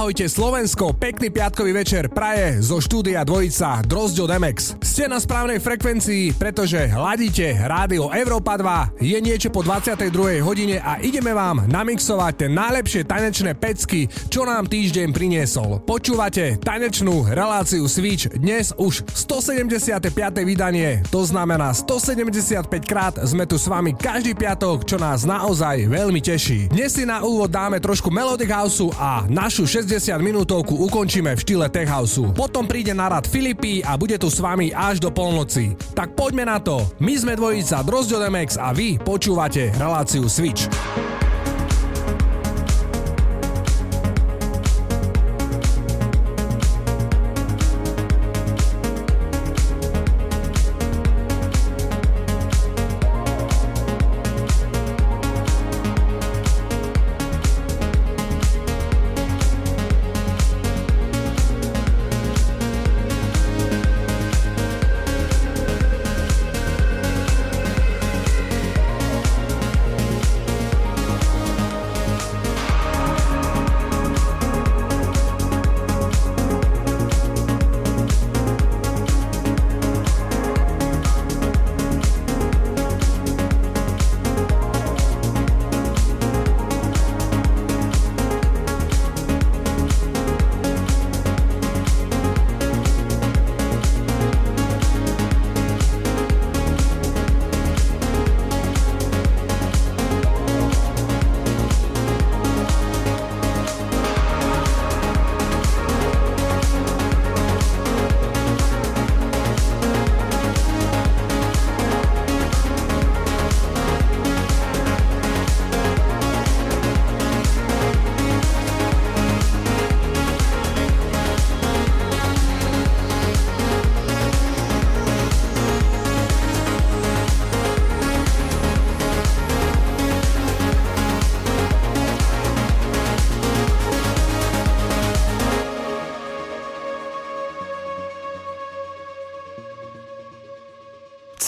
Ahojte Slovensko, pekný piatkový večer praje zo štúdia dvojica Drozďo Demex. Ste na správnej frekvencii, pretože hladíte Rádio Európa 2, je niečo po 22. hodine a ideme vám namixovať tie najlepšie tanečné pecky, čo nám týždeň priniesol. Počúvate tanečnú reláciu Switch, dnes už 175. vydanie, to znamená 175 krát sme tu s vami každý piatok, čo nás naozaj veľmi teší. Dnes si na úvod dáme trošku Melodic House a našu 60 minútovku ukončíme v štýle Tech House. Potom príde na rad Filipí a bude tu s vami až do polnoci. Tak poďme na to. My sme dvojica Demex a vy počúvate reláciu Switch.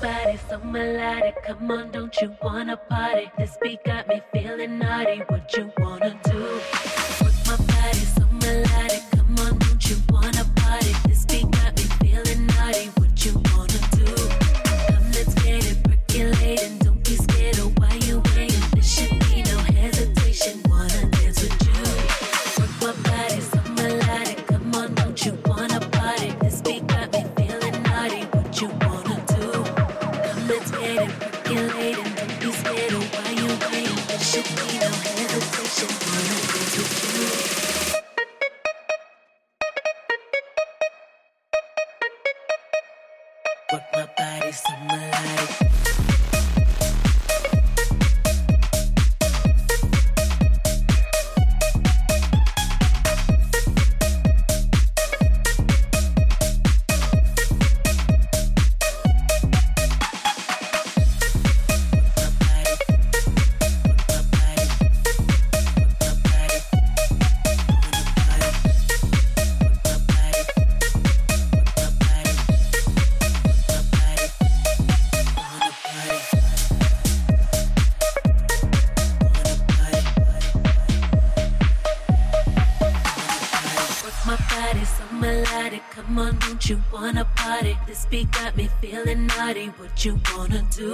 body so melodic. Come on, don't you wanna party? This beat got me feeling naughty. What you wanna do? With my body so Toto je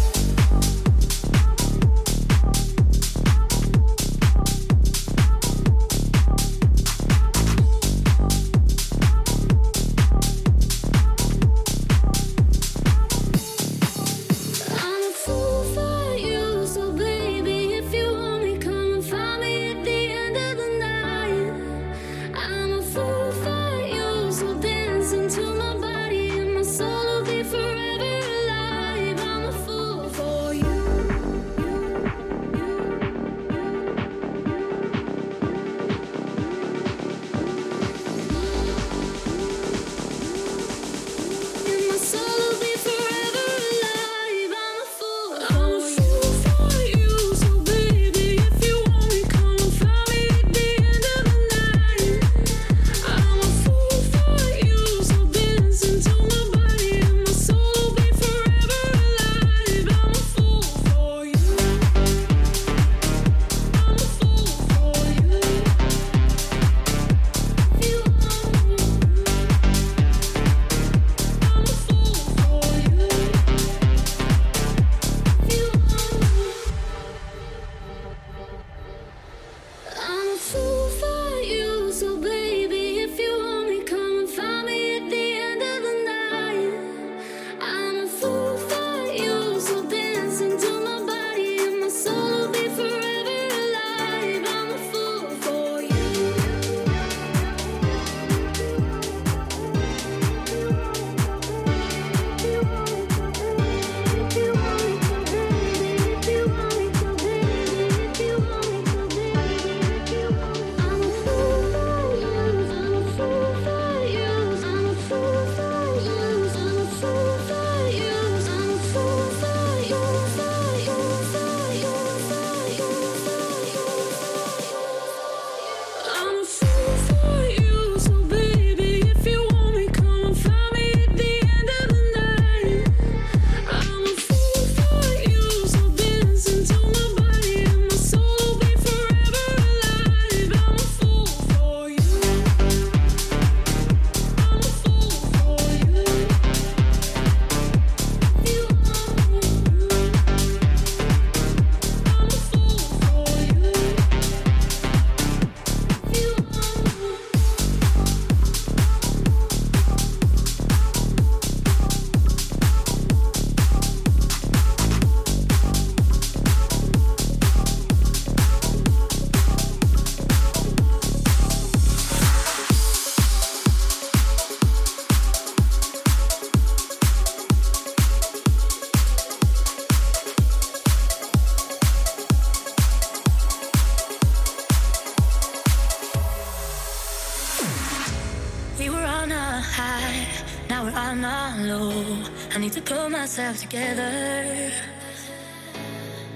myself together.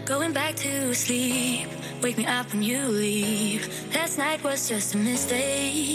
Going back to sleep, wake me up when you leave. Last night was just a mistake.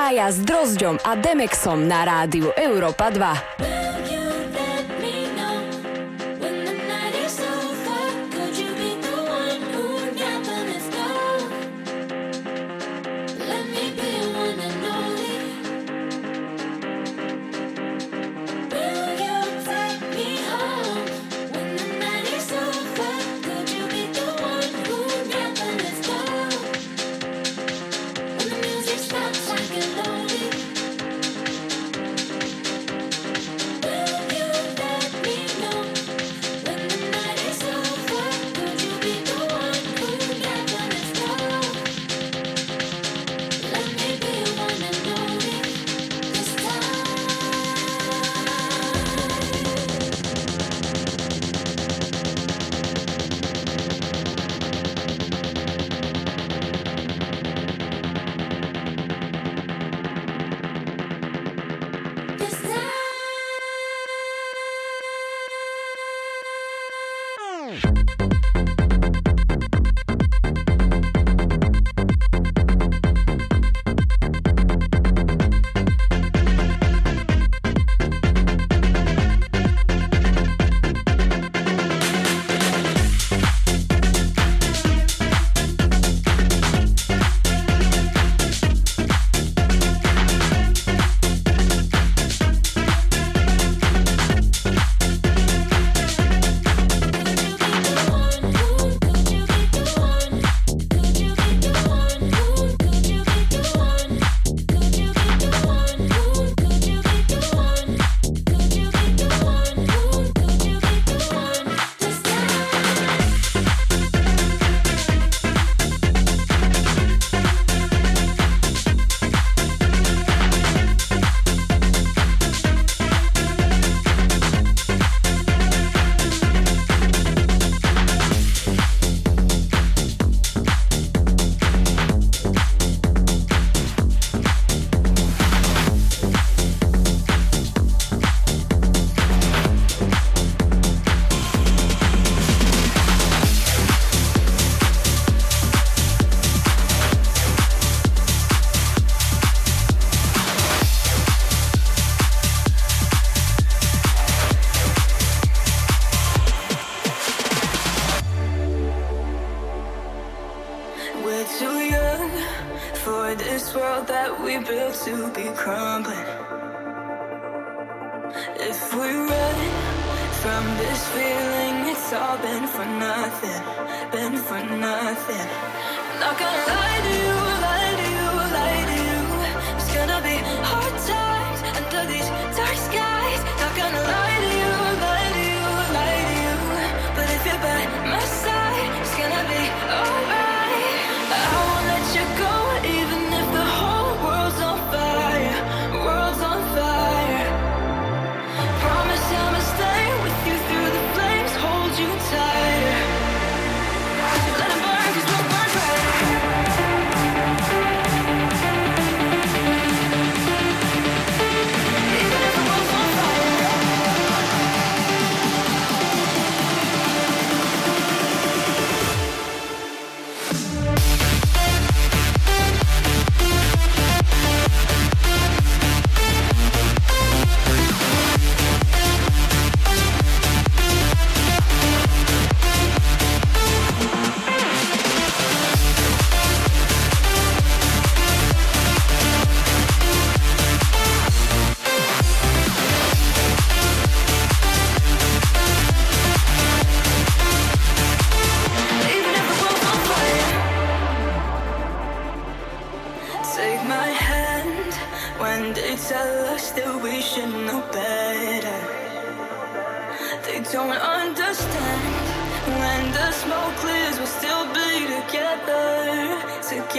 spája s Drozďom a Demexom na rádiu Európa 2.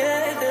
together.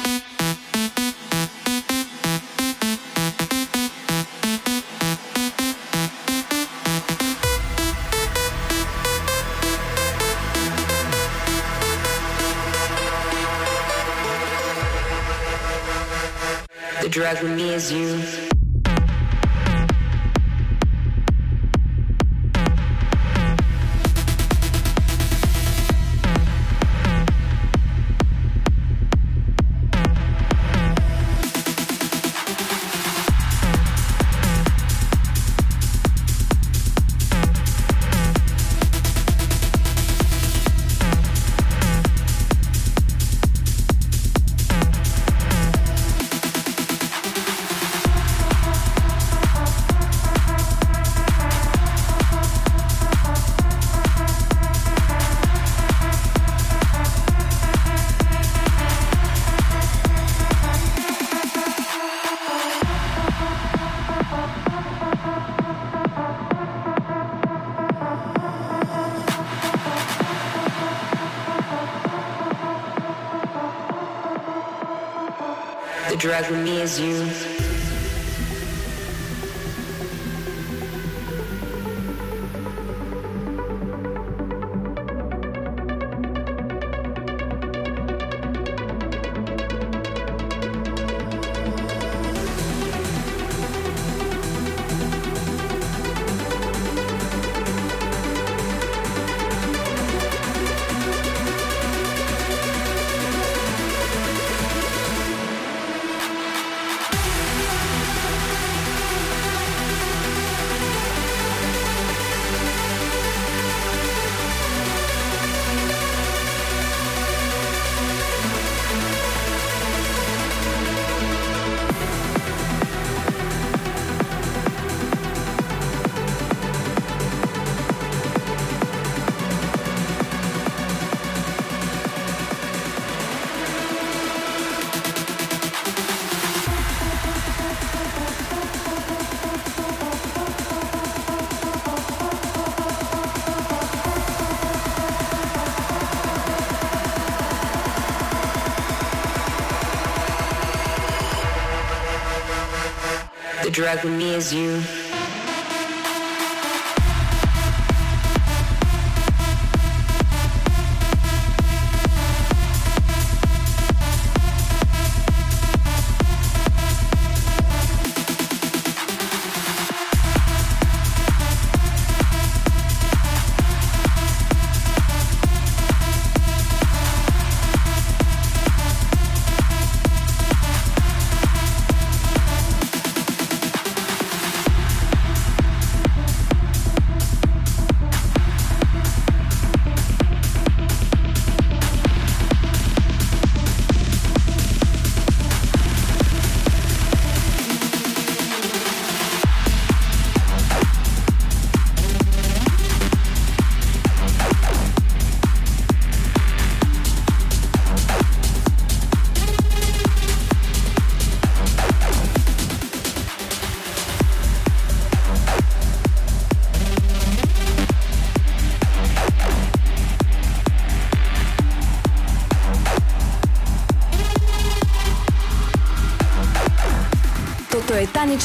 Drug me is you.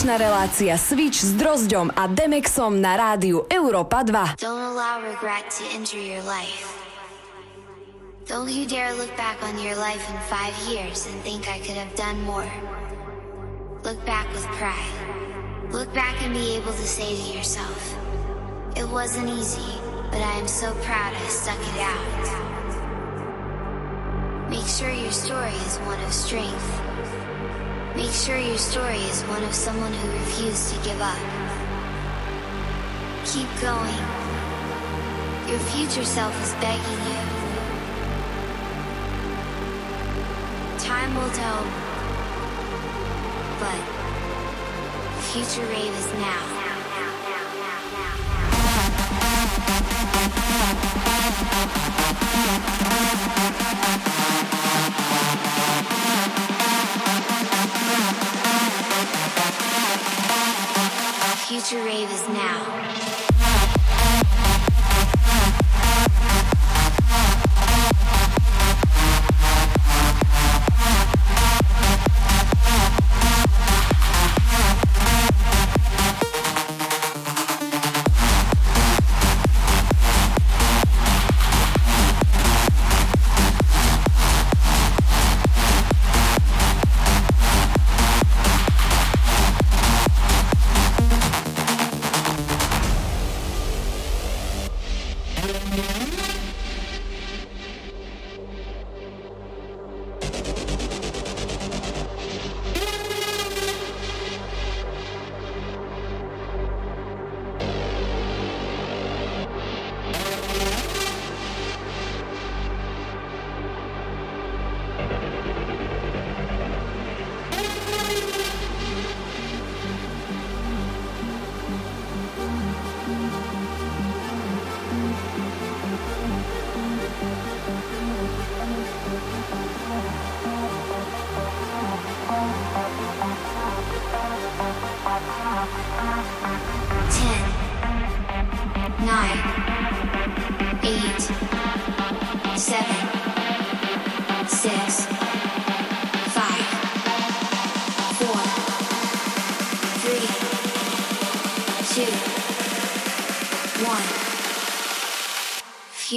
Relácia Switch s Drozďom a Demexom na rádiu Európa 2. Don't allow regret to enter your life. Don't you dare look back on your life in five years and think I could have done more. Look back with pride. Look back and be able to say to yourself, it wasn't easy, but I am so proud I stuck it out. Make sure your story is one of strength Make sure your story is one of someone who refused to give up. Keep going. Your future self is begging you. Time will tell, but future rave is now. Future Rave is now.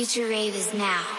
Future Rave is now.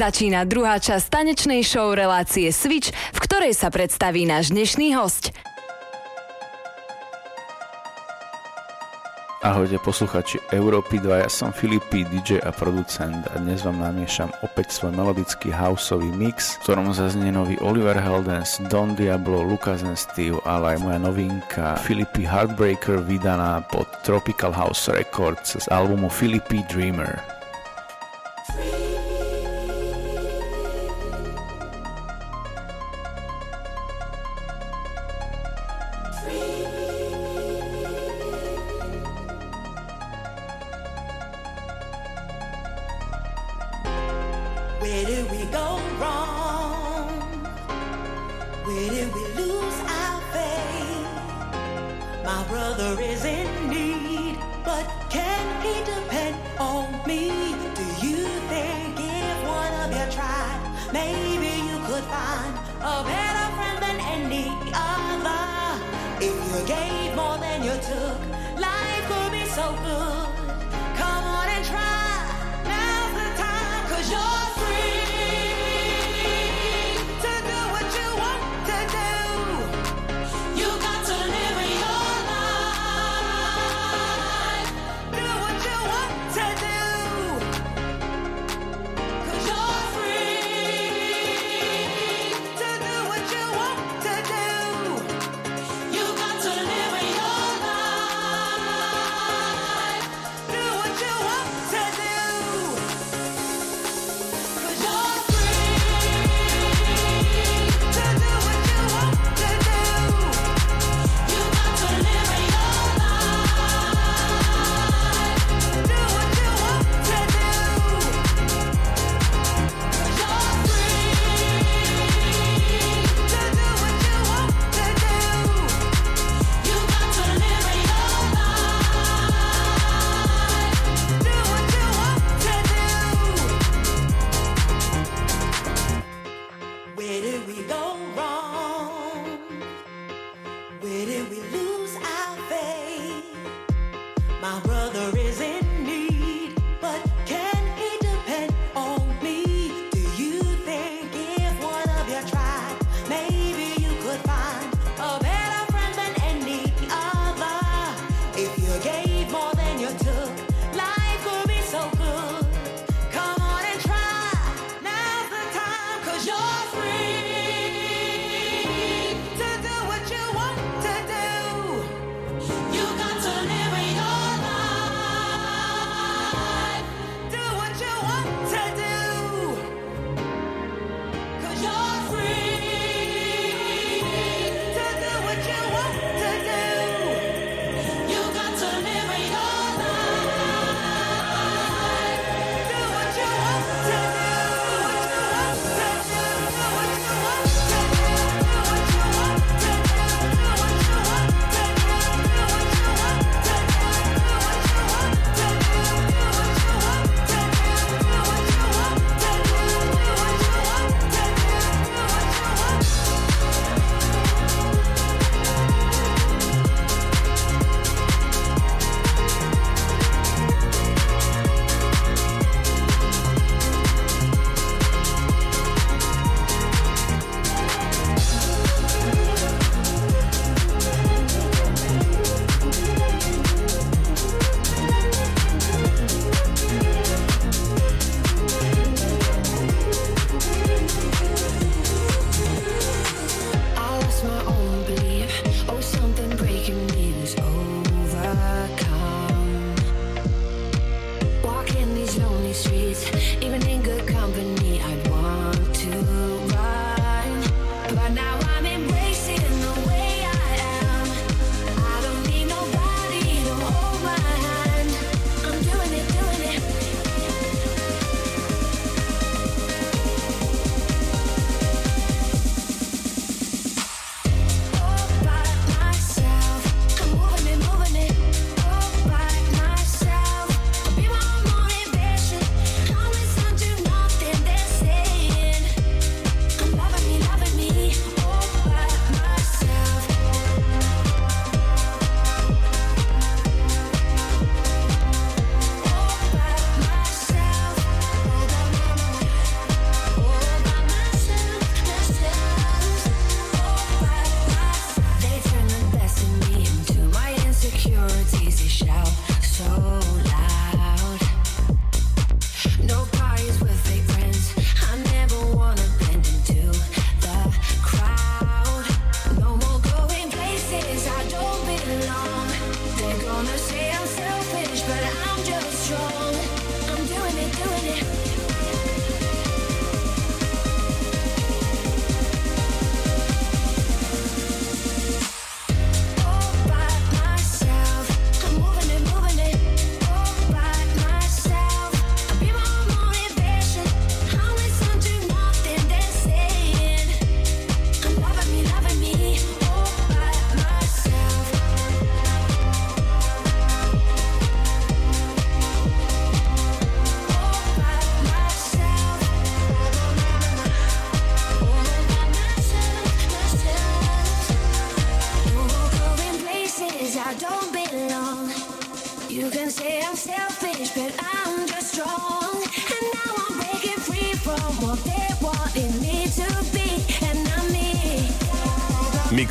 Začína druhá časť tanečnej show relácie Switch, v ktorej sa predstaví náš dnešný host. Ahojte posluchači Európy 2, ja som Filipí, DJ a producent a dnes vám namiešam opäť svoj melodický houseový mix, v ktorom zaznie nový Oliver Heldens, Don Diablo, Lucas and Steve, ale aj moja novinka Filipí Heartbreaker vydaná pod Tropical House Records z albumu Filipí Dreamer.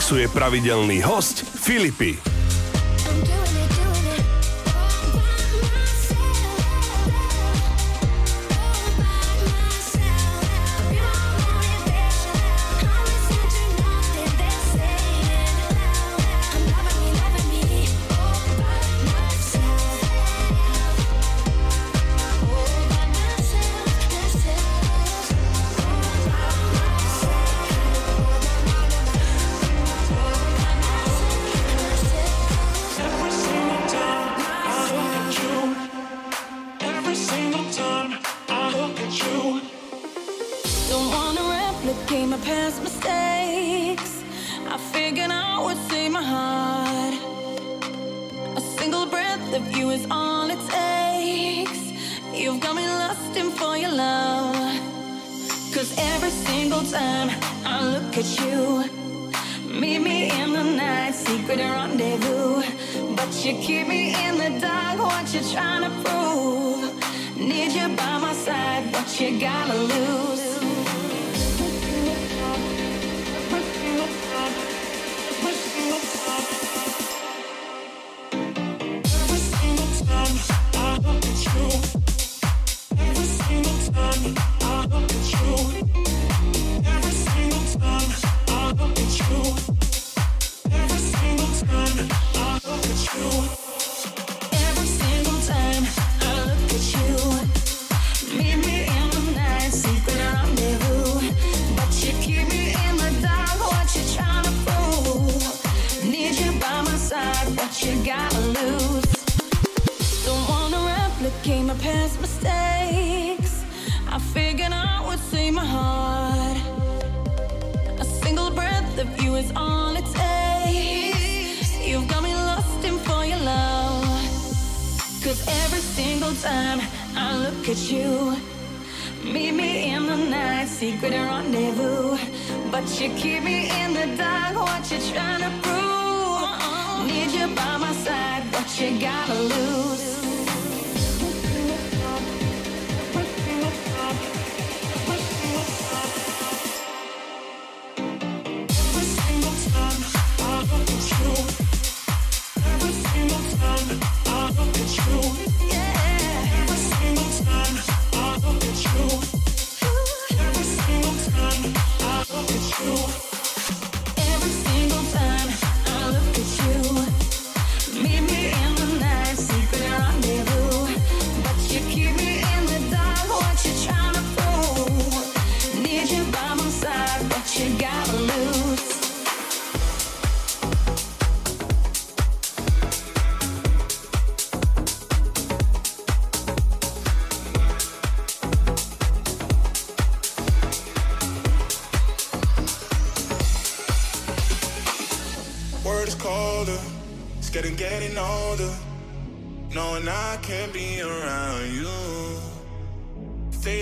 Je pravidelný host Filipy.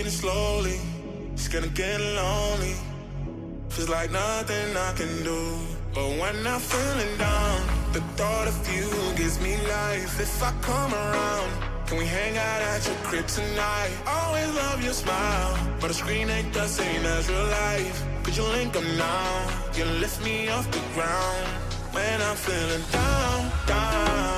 fading slowly. Scared of getting lonely. Feels like nothing I can do. But when I'm feeling down, the thought of you gives me life. If I come around, can we hang out at your crib tonight? Always love your smile, but a screen ain't the same as real life. Could you link up now? You lift me off the ground when I'm feeling down, down.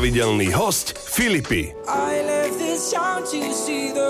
pravidelný host Filipy. I left this town to see the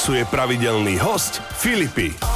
Mixuje pravidelný host Filipy.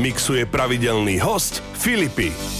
Mixuje pravidelný host Filipy.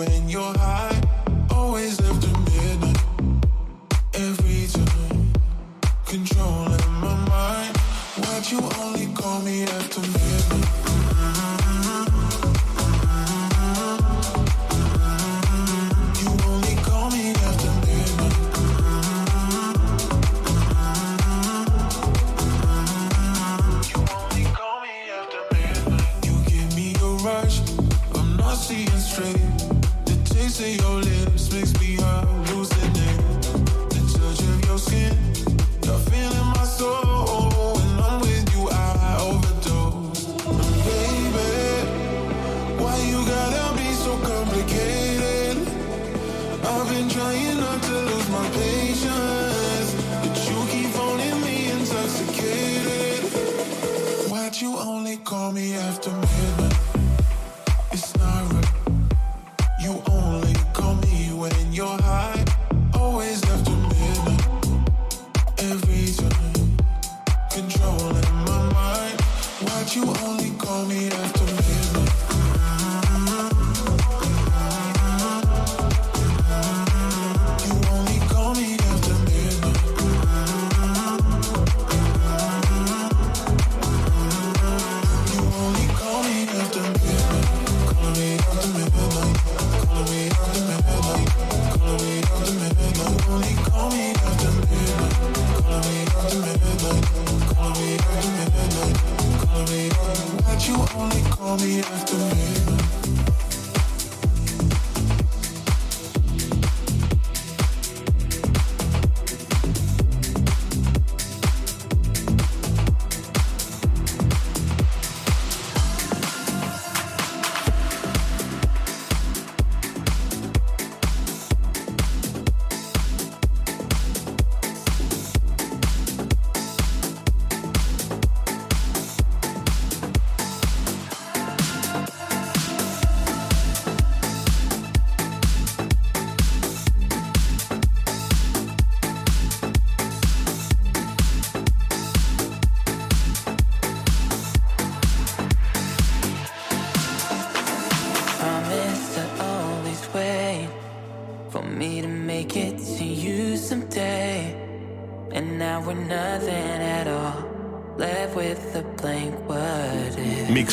when you're high.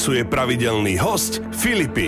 Mixuje pravidelný host Filipy.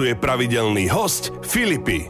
Mixuje pravidelný host Filipy.